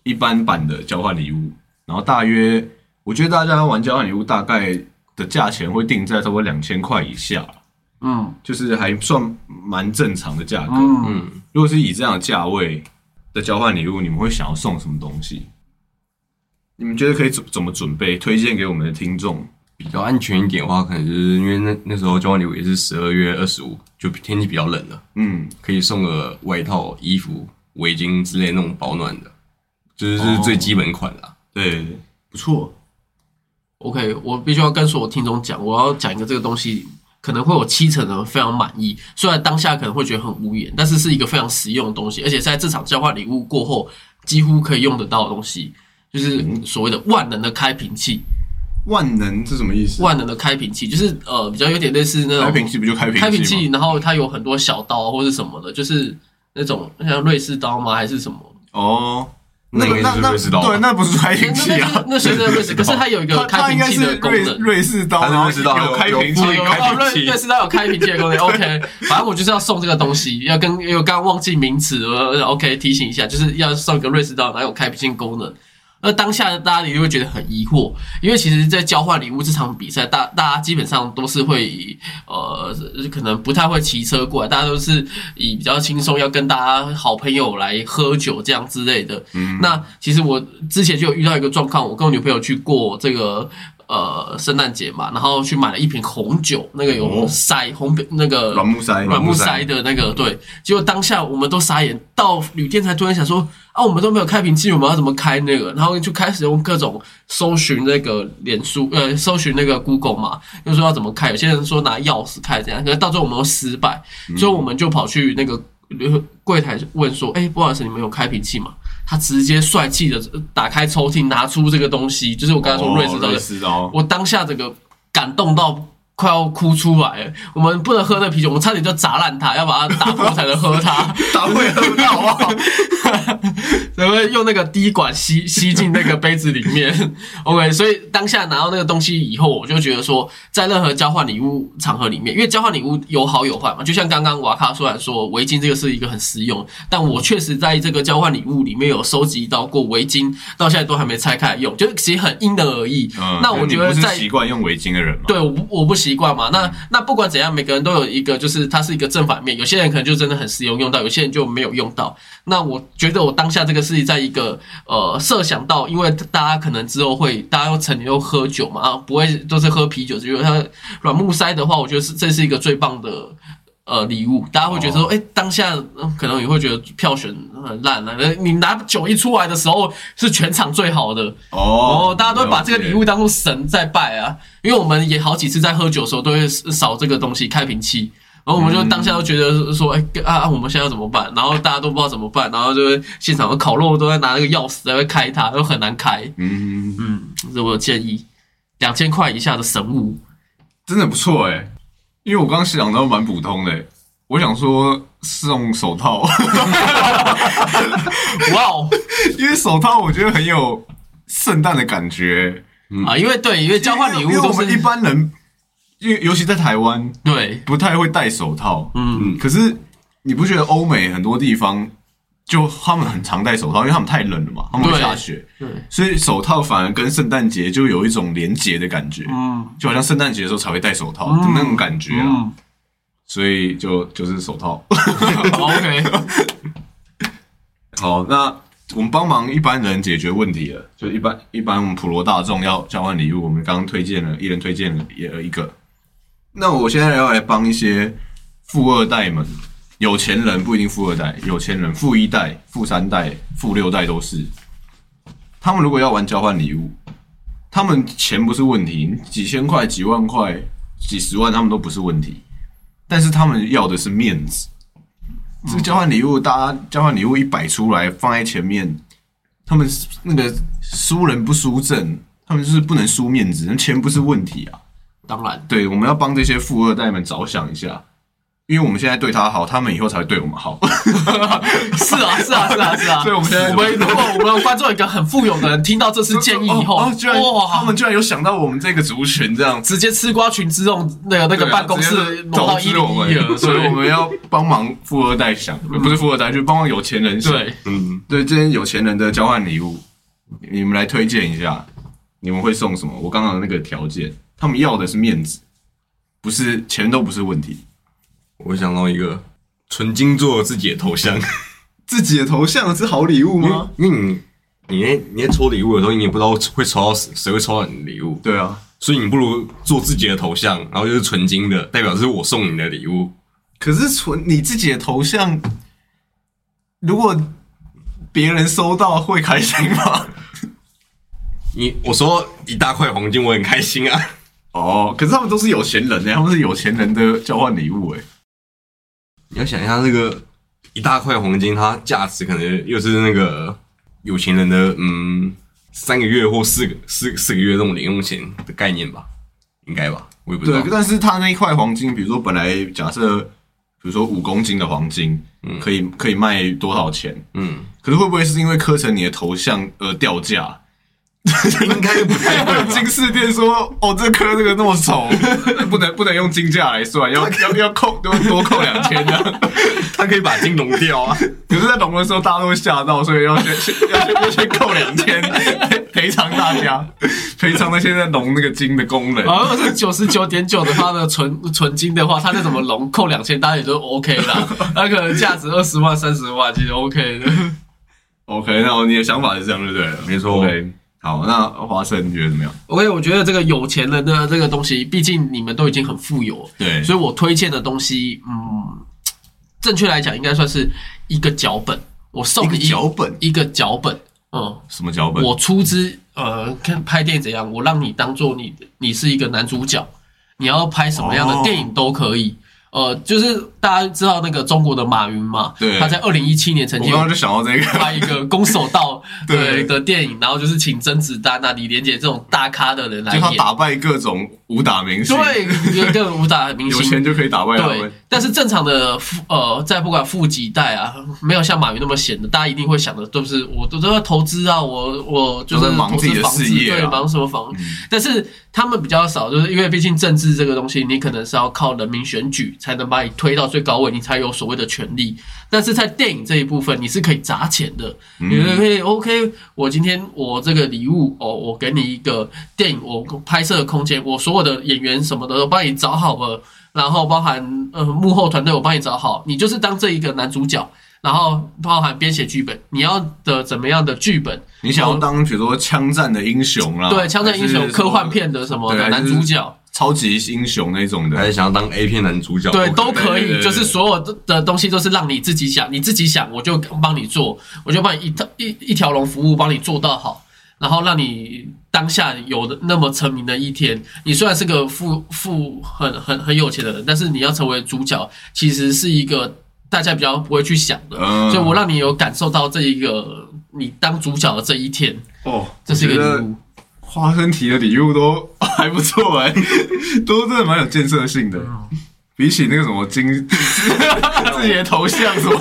一般版的交换礼物，然后大约我觉得大家玩交换礼物大概的价钱会定在差不多两千块以下，嗯就是还算蛮正常的价格。嗯，嗯，如果是以这样的价位的交换礼物，你们会想要送什么东西？你们觉得可以怎怎么准备？推荐给我们的听众。比较安全一点的话，可能就是因为那那时候交换礼物也是十二月二十五，就天气比较冷了，嗯，可以送个外套、衣服、围巾之类那种保暖的，就是这是最基本款啦。对，不错。OK，我必须要跟所有听众讲，我要讲一个这个东西，可能会有七成的人非常满意。虽然当下可能会觉得很无言，但是是一个非常实用的东西，而且在这场交换礼物过后，几乎可以用得到的东西，就是所谓的万能的开瓶器。万能是什么意思？万能的开瓶器就是呃，比较有点类似那种开瓶器不就开瓶器开瓶器，然后它有很多小刀或者什么的，就是那种像瑞士刀吗？还是什么？哦，那应该是瑞士刀对，那不是开那瓶器啊。那是瑞士，可是它有一个开瓶器的功能。瑞士刀，它是然后瑞士刀有开瓶器，开哦，瑞瓶器瑞。士刀有开瓶器的功能，OK。反正我就是要送这个东西，要跟因为刚刚忘记名词了，OK 提醒一下，就是要送一个瑞士刀，然后有开瓶器功能。那当下大家也会觉得很疑惑，因为其实，在交换礼物这场比赛，大大家基本上都是会以呃，可能不太会骑车过来，大家都是以比较轻松，要跟大家好朋友来喝酒这样之类的。那其实我之前就有遇到一个状况，我跟我女朋友去过这个呃圣诞节嘛，然后去买了一瓶红酒，那个有哦塞红那个软木塞，软木塞的那个，对，结果当下我们都傻眼，到旅店才突然想说，啊，我们都没有开瓶器，我们要怎么开那个？然后就开始用各种搜寻那个脸书，呃，搜寻那个 Google 嘛，就说要怎么开。有些人说拿钥匙开这样，可是到最后我们都失败，所以我们就跑去那个呃柜台问说，哎、不好意思，你们有开瓶器吗？他直接帅气的打开抽屉，拿出这个东西，就是我刚才说瑞士刀的哦瑞士刀，我当下这个感动到快要哭出来了。我们不能喝那啤酒，我们差点就砸烂它，要把它打破才能喝它。打会喝不到好不好？然后用那个滴管吸吸进那个杯子里面。OK，所以当下拿到那个东西以后，我就觉得说，在任何交换礼物场合里面，因为交换礼物有好有坏嘛，就像刚刚瓦卡虽然说围巾这个是一个很实用，但我确实在这个交换礼物里面有收集到过围巾，到现在都还没拆开来用，就是其实很因人而异。嗯，那我觉得在习惯用围巾的人吗，对，我不我不习惯嘛。那那不管怎样，每个人都有一个，就是它是一个正反面。有些人可能就真的很实用用到，有些人就没有用到。那我觉得我当下这个是在一个呃设想到，因为大家可能之后会大家又成年又喝酒嘛，啊，不会都是喝啤酒，只有它软木塞的话，我觉得是这是一个最棒的。呃，礼物大家会觉得说，哎、当下、呃可能也会觉得票选很烂了、啊。你拿酒一出来的时候，是全场最好的，哦哦，大家都会把这个礼物当做神在拜啊，因为我们也好几次在喝酒的时候都会扫这个东西开瓶器，然后我们就当下都觉得说，哎、啊啊，我们现在要怎么办？然后大家都不知道怎么办，然后就会现场的烤肉都在拿那个钥匙在那开它，又很难开。嗯，嗯，这是我的建议，两千块以下的神物，真的不错哎，因为我刚刚想到蛮普通的欸，我想说送手套，哇哦。因为手套我觉得很有圣诞的感觉，啊！因为对，因为交换礼物我们一般人，因为尤其在台湾对，不太会戴手套，嗯，可是你不觉得欧美很多地方就他们很常戴手套，因为他们太冷了嘛，他们会下雪，对，所以手套反而跟圣诞节就有一种连结的感觉，嗯。就好像圣诞节的时候才会戴手套的那种感觉啊，嗯。所以就就是手套。，OK，好，那我们帮忙一般人解决问题了，就一般一般我们普罗大众要交换礼物，我们刚刚推荐了，一人推荐了也一个。那我现在要来帮一些富二代们，有钱人不一定富二代，有钱人富一代、富三代、富六代都是。他们如果要玩交换礼物，他们钱不是问题，几千块、几万块、几十万，他们都不是问题，但是他们要的是面子。这个交换礼物，大家交换礼物一摆出来放在前面，他们那个输人不输阵，他们就是不能输面子，那钱不是问题啊。当然，对，我们要帮这些富二代们着想一下，因为我们现在对他好，他们以后才会对我们好。是啊，是啊，是啊，是啊。所以我们现在我们如果我们的观众一个很富有的人听到这次建议以后，哦，哦居然他，们居然有想到我们这个族群这样。直接吃瓜群之众那个那个办公室挪到一零投资我一了，们，所以我们要帮忙富二代想，不是富二代，就是帮忙有钱人想。对，嗯，对，这些有钱人的交换礼物，你们来推荐一下，你们会送什么？我刚刚的那个条件，他们要的是面子，不是钱都不是问题。我想到一个纯金做自己的头像，自己的头像是好礼物因为？因为你你在你在抽礼物的时候，你也不知道会抽到谁谁会抽到你的礼物，对啊，所以你不如做自己的头像，然后就是纯金的，代表这是我送你的礼物。可是纯你自己的头像，如果别人收到会开心吗？你我说一大块黄金，我很开心啊。哦，可是他们都是有钱人呢，他们是有钱人的交换礼物哎。你要想一下，那个一大块黄金，它价值可能又是那个有钱人的嗯三个月或四个四四个月那种零用钱的概念吧，应该吧，我也不知道对，。但是他那一块黄金，比如说本来假设，比如说五公斤的黄金，嗯可以可以卖多少钱？嗯，可是会不会是因为刻成你的头像而掉价？应该不太会吧。金饰店说：“哦，这颗这个那么丑，不能不能用金价来算，要要要扣多多扣两千这样。他可以把金融掉啊。可是，在融的时候，大家都会吓到，所以要先先要先要先扣两千赔赔偿大家，赔偿那些在融那个金的工人。啊，如果是九十九点九的它的纯纯金的话，它再怎么融扣两千，大家也都 OK 啦。那可能价值二十万、三十万，其实 OK 的。OK，那你的想法是这样，对不对了？没错 OK，好，那华生你觉得怎么样？OK，我觉得这个有钱人的这个东西，毕竟你们都已经很富有，对，所以我推荐的东西，嗯，正确来讲应该算是一个脚本，我送一个你脚本一个脚本，嗯，什么脚本？我出资，呃，看拍电影怎样，我让你当做你你是一个男主角，你要拍什么样的哦电影都可以。呃，就是大家知道那个中国的马云嘛，对。他在二零一七年曾经我刚刚就想到这个，拍一个攻守道 对。对的电影，然后就是请甄子丹啊、李连杰这种大咖的人来就他演，打败各种武打明星，对，有个武打明星有星，钱就可以打败他对们。，但是正常的富呃，在不管富几代啊，没有像马云那么闲的，大家一定会想的都是我都都要投资啊，我我就是在忙自己的事业啊对，忙什么房？但是他们比较少，就是因为毕竟政治这个东西，你可能是要靠人民选举才能把你推到最高位，你才有所谓的权利。但是在电影这一部分，你是可以砸钱的，嗯你可以 OK，我今天我这个礼物哦，我给你一个电影我拍摄的空间，我所有的演员什么的都帮你找好了。然后包含呃幕后团队，我帮你找好，你就是当这一个男主角，然后包含编写剧本，你要的怎么样的剧本？你想要当比如说枪战的英雄啦，对，枪战英雄、科幻片的什么的男主角，超级英雄那种的，还是想要当 A 片男主角？对，都可以就是所有的的东西都是让你自己想，你自己想，我就帮你做，我就帮你一套一一条龙服务，帮你做到好，然后让你当下有的那么成名的一天。你虽然是个富富很很很有钱的人，但是你要成为主角，其实是一个大家比较不会去想的，嗯所以我让你有感受到这一个你当主角的这一天，哦，这是一个礼物。花生提的礼物都 还不错哎、都真的蛮有建设性的，比起那个什么金 自己的头像什么，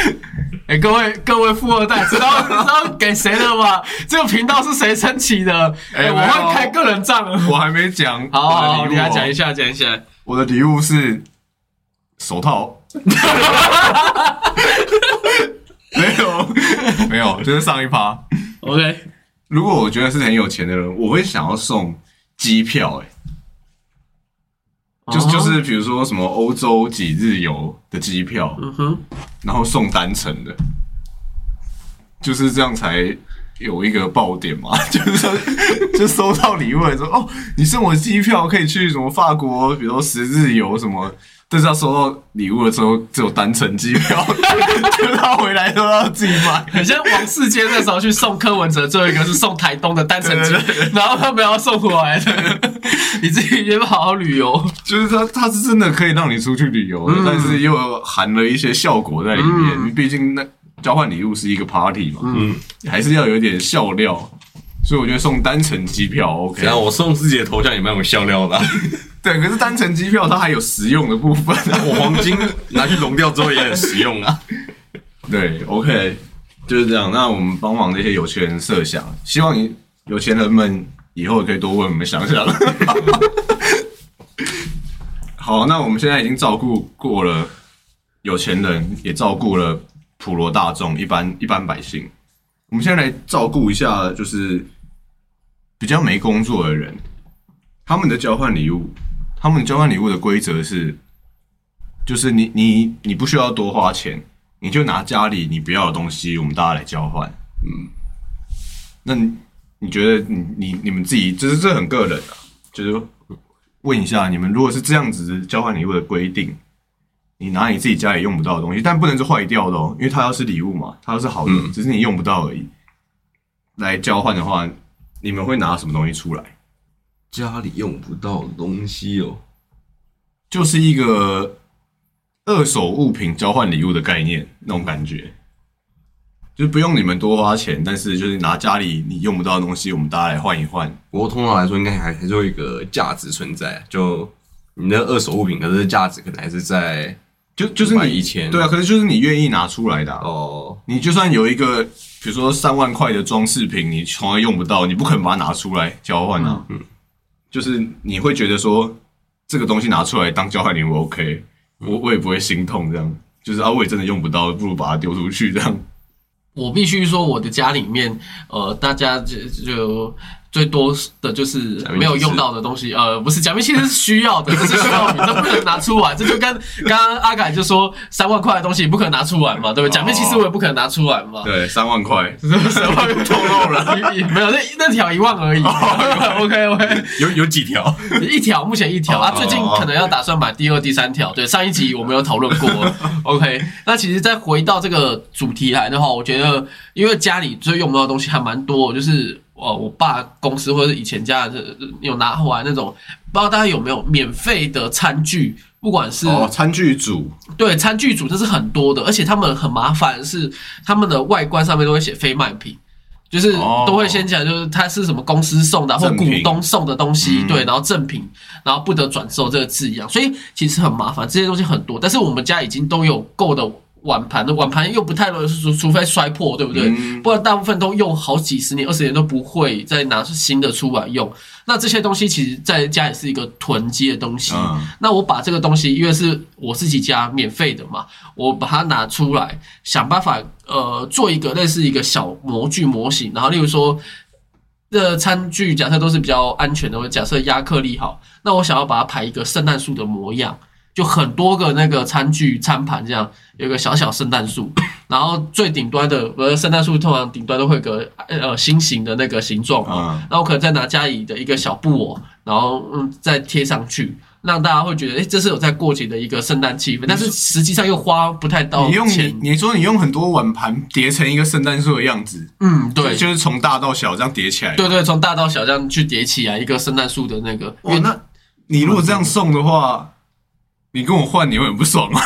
哎、各位各位富二代，知道 知道给谁的吗？这个频道是谁撑起的？哎、我会开个人账。我还没讲。好你来讲一。下，讲一下。我的礼物是手套。没有，没有，就是上一趴。OK，如果我觉得是很有钱的人，我会想要送机票、欸，就是哦就是比如说什么欧洲几日游的机票，嗯哼，然后送单程的，就是这样才有一个爆点嘛。就是说，就收到礼物的时候，哦，你送我机票可以去什么法国，比如说十日游什么。但是要收到礼物的时候，只有单程机票，就他回来都要自己买。很像王世坚那时候去送柯文哲，最后一个是送台东的单程机对对，然后他们要送回来的，你自己也不好好旅游。就是它，它是真的可以让你出去旅游的，嗯但是又含了一些效果在里面。毕竟那交换礼物是一个 party 嘛，嗯，还是要有一点笑料。所以我觉得送单程机票 OK。然后我送自己的头像也蛮有笑料的啊、对，可是单程机票它还有实用的部分啊。我黄金拿去融掉之后也很实用啊。对，OK，就是这样。那我们帮忙这些有钱人设想，希望你有钱人们以后可以多为我们想想。好，那我们现在已经照顾过了有钱人，也照顾了普罗大众、一般一般百姓。我们现在来照顾一下，就是比较没工作的人，他们的交换礼物，他们交换礼物的规则是，就是你你你不需要多花钱，你就拿家里你不要的东西，我们大家来交换。嗯，那你你觉得你你你们自己，就是这很个人啊，就是问一下你们，如果是这样子交换礼物的规定，你拿你自己家里用不到的东西，但不能是坏掉的哦，因为它要是礼物嘛，它要是好的，嗯只是你用不到而已。来交换的话，你们会拿什么东西出来？家里用不到的东西哦，就是一个二手物品交换礼物的概念，那种感觉，就是不用你们多花钱，但是就是拿家里你用不到的东西，我们大家来换一换。不过通常来说应该还还是有一个价值存在，就你的二手物品，可是价值可能还是在就就是500你以前对啊，可是就是你愿意拿出来的、啊。哦，你就算有一个，比如说三万块的装饰品，你从来用不到，你不可能把它拿出来交换啊。嗯，就是你会觉得说这个东西拿出来当交换礼物 OK，我我也不会心痛这样。就是啊，我也真的用不到，不如把它丢出去这样。我必须说，我的家里面，呃，大家就就最多的就是没有用到的东西，呃，不是假面骑士是需要的，这是需要品，这不能拿出来。这就跟刚刚阿凯就说三万块的东西不可能拿出来嘛，对不对？假面骑士我也不可能拿出来嘛。对，三万块，三万透露了，没有那那条一万而已。OK OK，有有几条？一条，目前一条啊。最近可能要打算买第二、第三条。对，上一集我们有讨论过。OK，那其实再回到这个主题来的话，我觉得因为家里最用不到的东西还蛮多，就是。哦，我爸公司或者以前家的有拿回来那种，不知道大家有没有免费的餐具，不管是哦餐具组，对餐具组这是很多的，而且他们很麻烦，是他们的外观上面都会写非卖品，就是都会先讲，就是它是什么公司送的或股东送的东西，对，然后赠品，然后不得转售这个字样，所以其实很麻烦，这些东西很多，但是我们家已经都有够的。碗盘的碗盘又不太容易，除除非摔破，对不对？不然大部分都用好几十年、二十年都不会再拿出新的出来用。那这些东西其实在家也是一个囤积的东西。那我把这个东西，因为是我自己家免费的嘛，我把它拿出来，想办法呃做一个类似一个小模具模型。然后例如说，这餐具假设都是比较安全的，或假设亚克力好，那我想要把它排一个圣诞树的模样。就很多个那个餐具、餐盘这样，有个小小圣诞树，然后最顶端的，呃，圣诞树通常顶端都会有个呃心形的那个形状嘛，那我可能再拿家里的一个小布偶，然后嗯再贴上去，让大家会觉得，哎，这是有在过节的一个圣诞气氛，但是实际上又花不太到钱。你说你用很多碗盘叠成一个圣诞树的样子，嗯，对，就是从大到小这样叠起来，对对，从大到小这样去叠起来一个圣诞树的那个。哇，那你如果这样送的话。你跟我换，你会很不爽吗？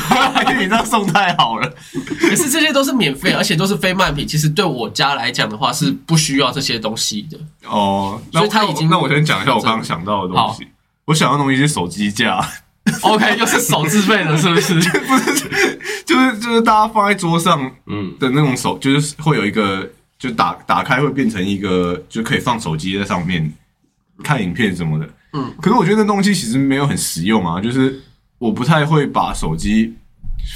你这样送太好了。可是这些都是免费，而且都是非卖品。其实对我家来讲的话，是不需要这些东西的。哦，所以他已经……那我先讲一下我刚刚想到的东西。我想要东西是手机架。OK，又是手自费的，是不是？不是，就是就是大家放在桌上，嗯的那种手，就是会有一个，就打打开会变成一个，就可以放手机在上面看影片什么的。嗯，可是我觉得那东西其实没有很实用啊，就是。我不太会把手机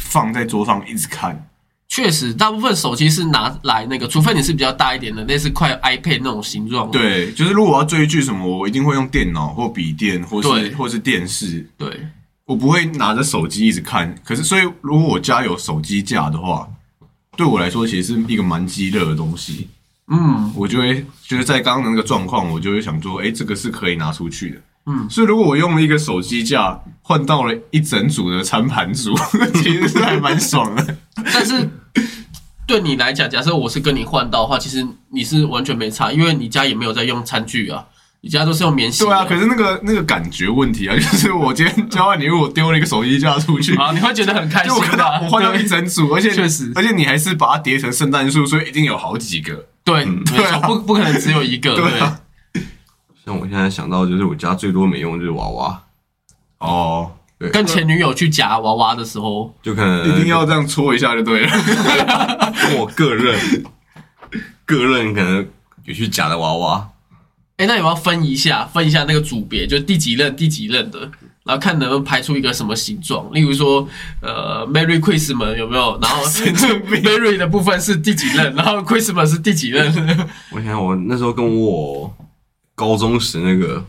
放在桌上一直看。确实，大部分手机是拿来那个，除非你是比较大一点的，类似快 iPad 那种形状。对，就是如果我要追剧什么，我一定会用电脑或笔电，或是或是电视。对，我不会拿着手机一直看。可是，所以如果我家有手机架的话，对我来说其实是一个蛮激烈的东西。嗯，我就会就是在刚刚的那个状况，我就会想说，哎，这个是可以拿出去的。嗯，所以如果我用了一个手机架换到了一整组的餐盘组，其实是还蛮爽的。但是对你来讲，假设我是跟你换到的话，其实你是完全没差，因为你家也没有在用餐具啊，你家都是用棉洗。对啊，可是那个那个感觉问题啊，就是我今天交换礼物，我丢了一个手机架出去啊，你会觉得很开心。我换到一整组，而且确实，而且你还是把它叠成圣诞树，所以一定有好几个。对，对，不不可能只有一个。对。像我现在想到，就是我家最多没用就是娃娃哦，对，跟前女友去夹娃娃的时候，就可能一定要这样搓一下就对了。我个人个人可能有去夹的娃娃，哎，那有没有分一下，分一下那个组别，就第几任、第几任的，然后看能不能排出一个什么形状？例如说，呃，Merry Christmas 有没有？然后 Merry 的部分是第几任，然后 Christmas 是第几任？我想我那时候跟我。高中时那个，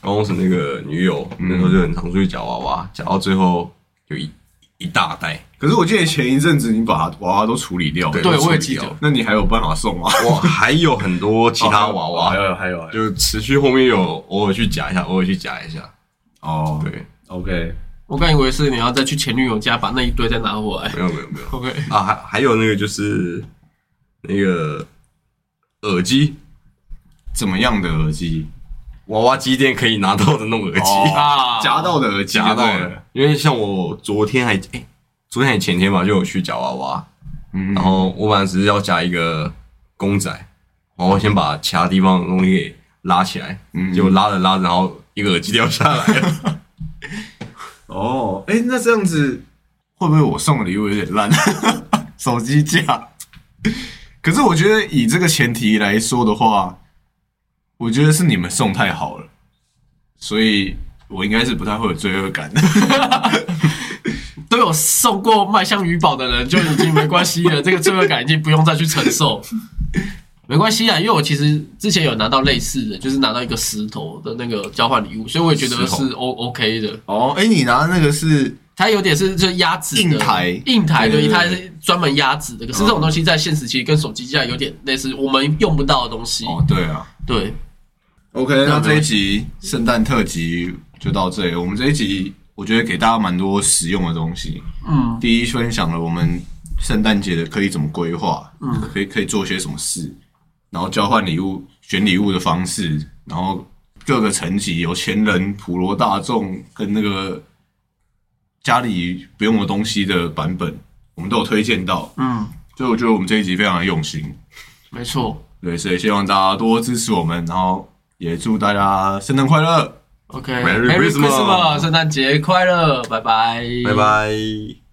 高中时那个女友，那时候就很常出去夹娃娃，夹到最后有一一大袋。可是我记得前一阵子你把娃娃都处理掉，对，我也记得。那你还有办法送吗？我还有很多其他娃娃，还有还有，就持续后面有偶尔去夹一下，偶尔去夹一下。哦，对，OK。我刚以为是你要再去前女友家把那一堆再拿回来。没有没有没有，OK。啊，还还有那个就是那个耳机。怎么样的耳机？娃娃机店可以拿到的那种耳机啊，夹到的耳机，夹到的。因为像我昨天还哎，昨天还前天吧，就有去夹娃娃，嗯，然后我本来只是要夹一个公仔，然后先把其他地方的东西给拉起来，嗯，结果拉着拉着，然后一个耳机掉下来了。哦，哎，那这样子会不会我送的礼物有点烂？手机架？可是我觉得以这个前提来说的话。我觉得是你们送太好了，所以我应该是不太会有罪恶感的。都有送过麦香鱼宝的人就已经没关系了，这个罪恶感已经不用再去承受。没关系啊，因为我其实之前有拿到类似的，就是拿到一个石头的那个交换礼物，所以我也觉得是 O OK 的。哦，哎，你拿的那个是它有点是就压纸的硬台硬台对它是专门压纸的。可是这种东西在现实其实跟手机架有点类似，我们用不到的东西。哦，对啊。对，OK，那这一集圣诞特辑就到这里。我们这一集我觉得给大家蛮多实用的东西。嗯第一，分享了我们圣诞节的可以怎么规划，嗯，可以可以做些什么事，然后交换礼物、选礼物的方式，然后各个层级有钱人、普罗大众跟那个家里不用的东西的版本，我们都有推荐到。嗯，所以我觉得我们这一集非常的用心。没错。对，所以希望大家多支持我们，然后也祝大家圣诞快乐。OK，Merry Merry Christmas Christmas，圣诞节快乐，拜拜，拜。拜。